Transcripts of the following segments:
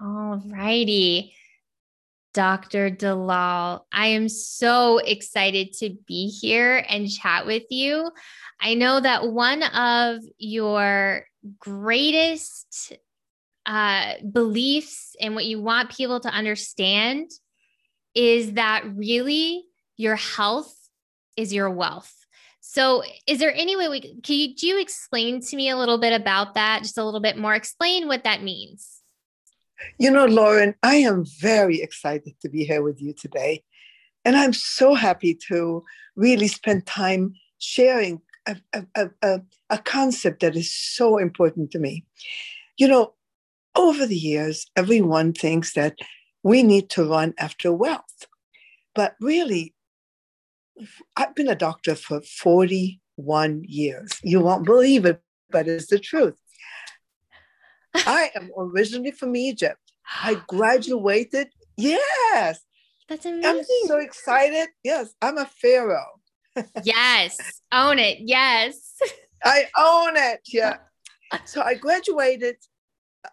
All righty. Dr. Dalal, I am so excited to be here and chat with you. I know that one of your greatest uh, beliefs and what you want people to understand is that really your health is your wealth. So, is there any way we can you, you explain to me a little bit about that? Just a little bit more. Explain what that means. You know, Lauren, I am very excited to be here with you today. And I'm so happy to really spend time sharing a, a, a, a concept that is so important to me. You know, over the years, everyone thinks that we need to run after wealth. But really, I've been a doctor for 41 years. You won't believe it, but it's the truth. I am originally from Egypt. I graduated. Yes. That's amazing. I'm so excited. Yes, I'm a pharaoh. yes. Own it. Yes. I own it. Yeah. So I graduated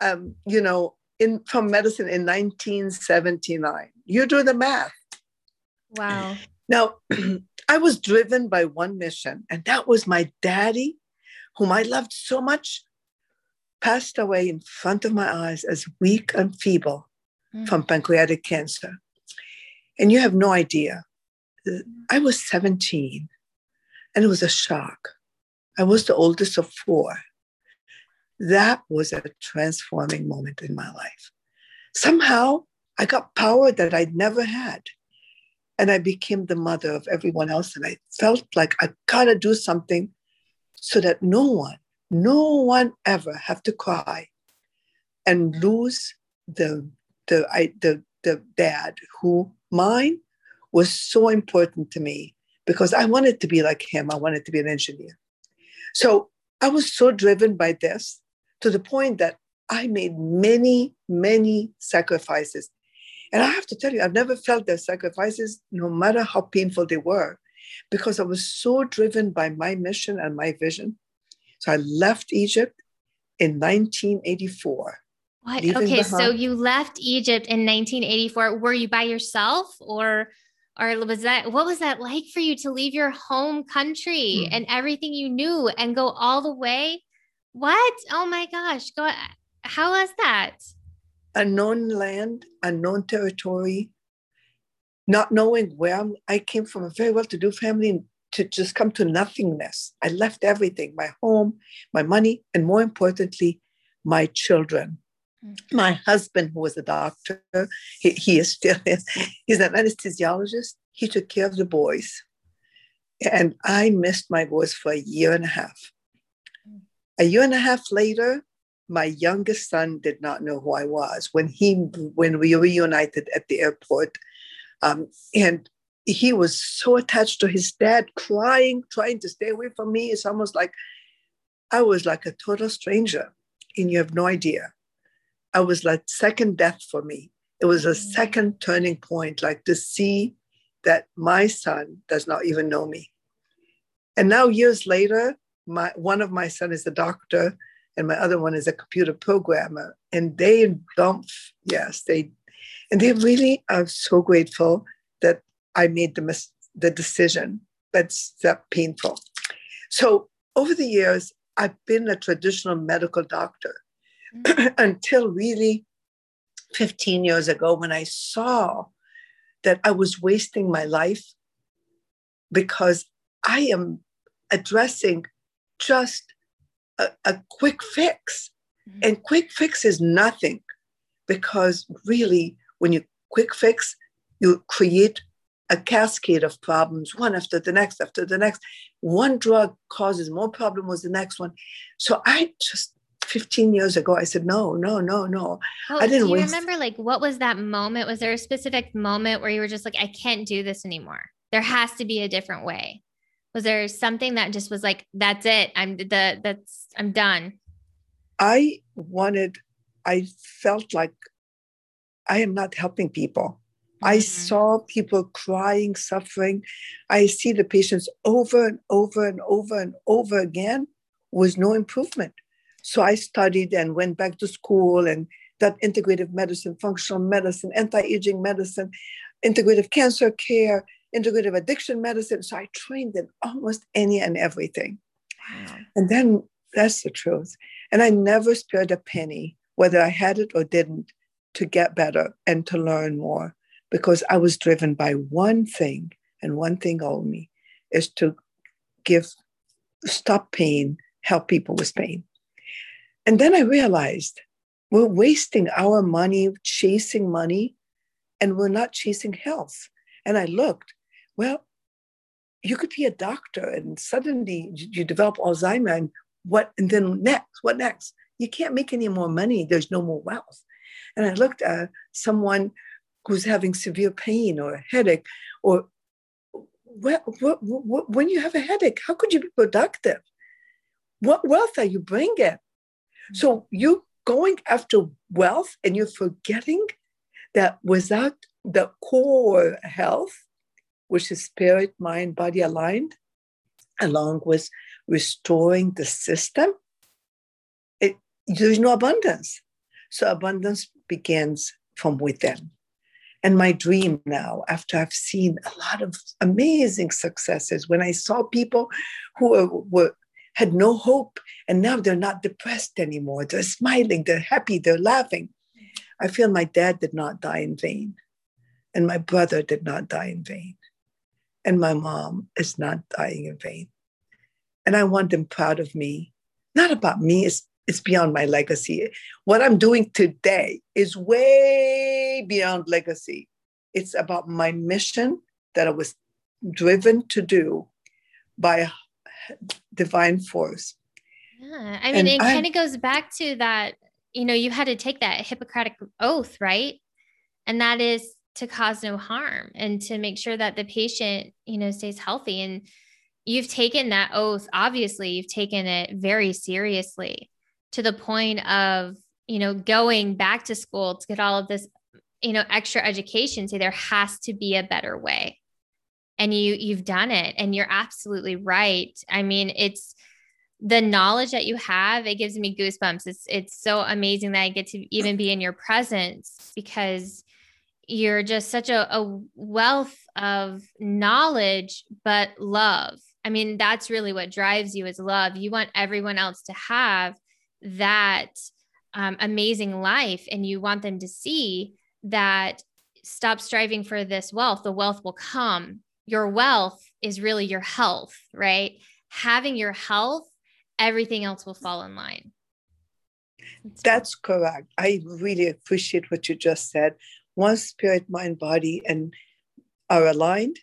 um, you know, in from medicine in 1979. You do the math. Wow. Now, I was driven by one mission, and that was my daddy, whom I loved so much, passed away in front of my eyes as weak and feeble mm. from pancreatic cancer. And you have no idea. I was 17, and it was a shock. I was the oldest of four. That was a transforming moment in my life. Somehow I got power that I'd never had. And I became the mother of everyone else. And I felt like I gotta do something so that no one, no one ever have to cry and lose the the I, the the dad who mine was so important to me because I wanted to be like him. I wanted to be an engineer. So I was so driven by this to the point that I made many, many sacrifices. And I have to tell you, I've never felt those sacrifices, no matter how painful they were, because I was so driven by my mission and my vision. So I left Egypt in 1984. What? Okay, so you left Egypt in 1984. Were you by yourself or or was that what was that like for you to leave your home country mm. and everything you knew and go all the way what? Oh my gosh. Go how was that? Unknown land, unknown territory, not knowing where I'm, I came from a very well-to-do family to just come to nothingness. I left everything, my home, my money, and more importantly, my children. Mm-hmm. My husband, who was a doctor, he, he is still he's an anesthesiologist. He took care of the boys. And I missed my boys for a year and a half. A year and a half later, my youngest son did not know who I was when he when we reunited at the airport, um, and he was so attached to his dad, crying, trying to stay away from me. It's almost like I was like a total stranger, and you have no idea. I was like second death for me. It was a mm. second turning point, like to see that my son does not even know me. And now, years later, my one of my son is a doctor and my other one is a computer programmer and they don't yes they and they really are so grateful i made the mis- the decision that's that painful so over the years i've been a traditional medical doctor mm-hmm. until really 15 years ago when i saw that i was wasting my life because i am addressing just a, a quick fix. Mm-hmm. And quick fix is nothing because really, when you quick fix, you create a cascade of problems, one after the next, after the next. One drug causes more problem than the next one. So I just 15 years ago, I said, no, no, no, no. I didn't do you waste- remember like what was that moment? Was there a specific moment where you were just like, I can't do this anymore? There has to be a different way was there something that just was like that's it i'm the that's i'm done i wanted i felt like i am not helping people. I mm-hmm. saw people crying suffering i see the patients over and over and over and over again with no improvement so i studied and went back to school and that integrative medicine, functional medicine, anti-aging medicine, integrative cancer care, integrative addiction medicine. So I trained in almost any and everything. Wow. And then that's the truth. And I never spared a penny, whether I had it or didn't, to get better and to learn more because I was driven by one thing and one thing only is to give, stop pain, help people with pain. And then I realized we're wasting our money chasing money and we're not chasing health. And I looked, well, you could be a doctor and suddenly you develop Alzheimer and what and then next what next you can't make any more money there's no more wealth and i looked at someone who's having severe pain or a headache or what, what, what, when you have a headache how could you be productive what wealth are you bringing so mm-hmm. you going after wealth and you're forgetting that without the core health which is spirit mind body aligned along with restoring the system, it, there's no abundance. So abundance begins from within. And my dream now, after I've seen a lot of amazing successes, when I saw people who were, were had no hope and now they're not depressed anymore, they're smiling, they're happy, they're laughing. I feel my dad did not die in vain, and my brother did not die in vain, and my mom is not dying in vain and I want them proud of me. Not about me, it's, it's beyond my legacy. What I'm doing today is way beyond legacy. It's about my mission that I was driven to do by a divine force. Yeah, I mean, and it kind of goes back to that, you know, you had to take that Hippocratic oath, right? And that is to cause no harm and to make sure that the patient, you know, stays healthy. And you've taken that oath obviously you've taken it very seriously to the point of you know going back to school to get all of this you know extra education say there has to be a better way. And you you've done it. And you're absolutely right. I mean it's the knowledge that you have it gives me goosebumps. It's it's so amazing that i get to even be in your presence because you're just such a, a wealth of knowledge but love. I mean, that's really what drives you is love. You want everyone else to have that um, amazing life, and you want them to see that stop striving for this wealth. The wealth will come. Your wealth is really your health, right? Having your health, everything else will fall in line. That's correct. I really appreciate what you just said. Once spirit, mind, body, and are aligned,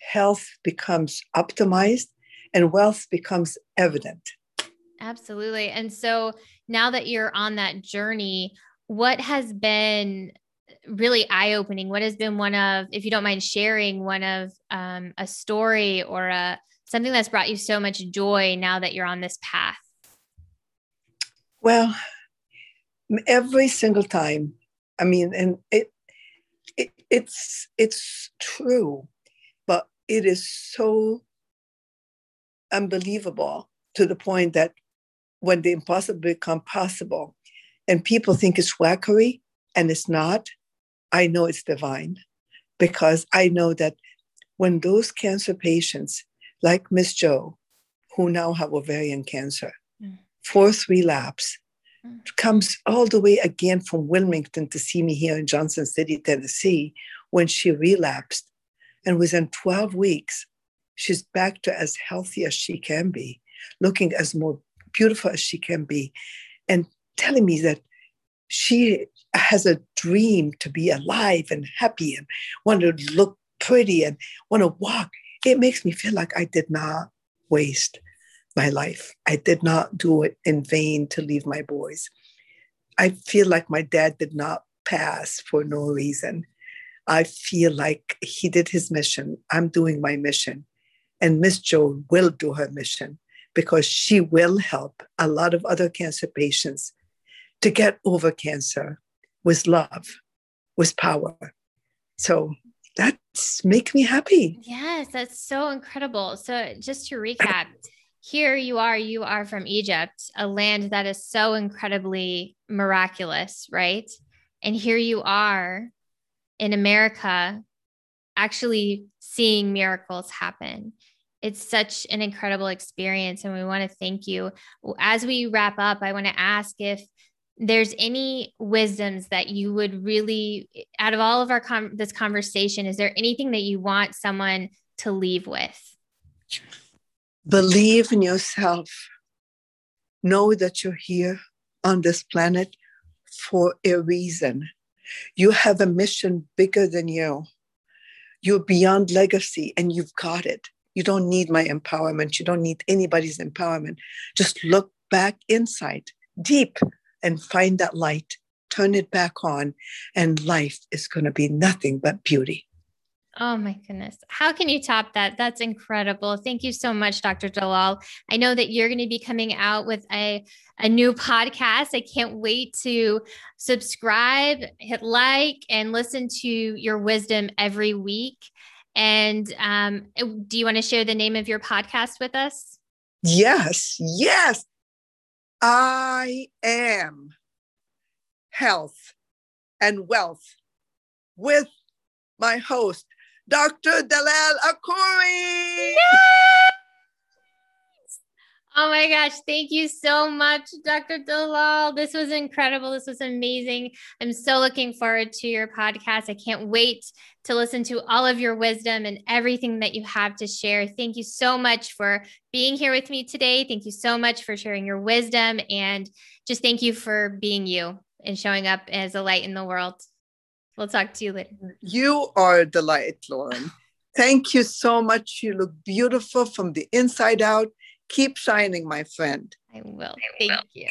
health becomes optimized and wealth becomes evident. Absolutely. And so now that you're on that journey, what has been really eye opening? What has been one of, if you don't mind sharing, one of um, a story or a something that's brought you so much joy now that you're on this path? Well, every single time. I mean, and it, it it's it's true but it is so unbelievable to the point that when the impossible become possible and people think it's wackery and it's not, I know it's divine because I know that when those cancer patients, like Miss Joe, who now have ovarian cancer, mm. fourth relapse, mm. comes all the way again from Wilmington to see me here in Johnson City, Tennessee, when she relapsed and within 12 weeks, she's back to as healthy as she can be, looking as more beautiful as she can be, and telling me that she has a dream to be alive and happy and want to look pretty and want to walk. It makes me feel like I did not waste my life. I did not do it in vain to leave my boys. I feel like my dad did not pass for no reason. I feel like he did his mission. I'm doing my mission. And Miss Joe will do her mission because she will help a lot of other cancer patients to get over cancer with love, with power. So that's make me happy. Yes, that's so incredible. So just to recap, here you are, you are from Egypt, a land that is so incredibly miraculous, right? And here you are in America actually seeing miracles happen. It's such an incredible experience, and we want to thank you. As we wrap up, I want to ask if there's any wisdoms that you would really, out of all of our com- this conversation, is there anything that you want someone to leave with? Believe in yourself. Know that you're here on this planet for a reason. You have a mission bigger than you. You're beyond legacy and you've got it. You don't need my empowerment. You don't need anybody's empowerment. Just look back inside, deep, and find that light. Turn it back on, and life is going to be nothing but beauty. Oh my goodness. How can you top that? That's incredible. Thank you so much, Dr. Dalal. I know that you're going to be coming out with a, a new podcast. I can't wait to subscribe, hit like, and listen to your wisdom every week. And um, do you want to share the name of your podcast with us? Yes, yes. I am health and wealth with my host, Dr. Dalal Akoury. Yes! Oh my gosh, thank you so much, Dr. Dalal. This was incredible. This was amazing. I'm so looking forward to your podcast. I can't wait to listen to all of your wisdom and everything that you have to share. Thank you so much for being here with me today. Thank you so much for sharing your wisdom and just thank you for being you and showing up as a light in the world. We'll talk to you later. You are a delight, Lauren. Thank you so much. You look beautiful from the inside out. Keep shining, my friend. I will. Thank you.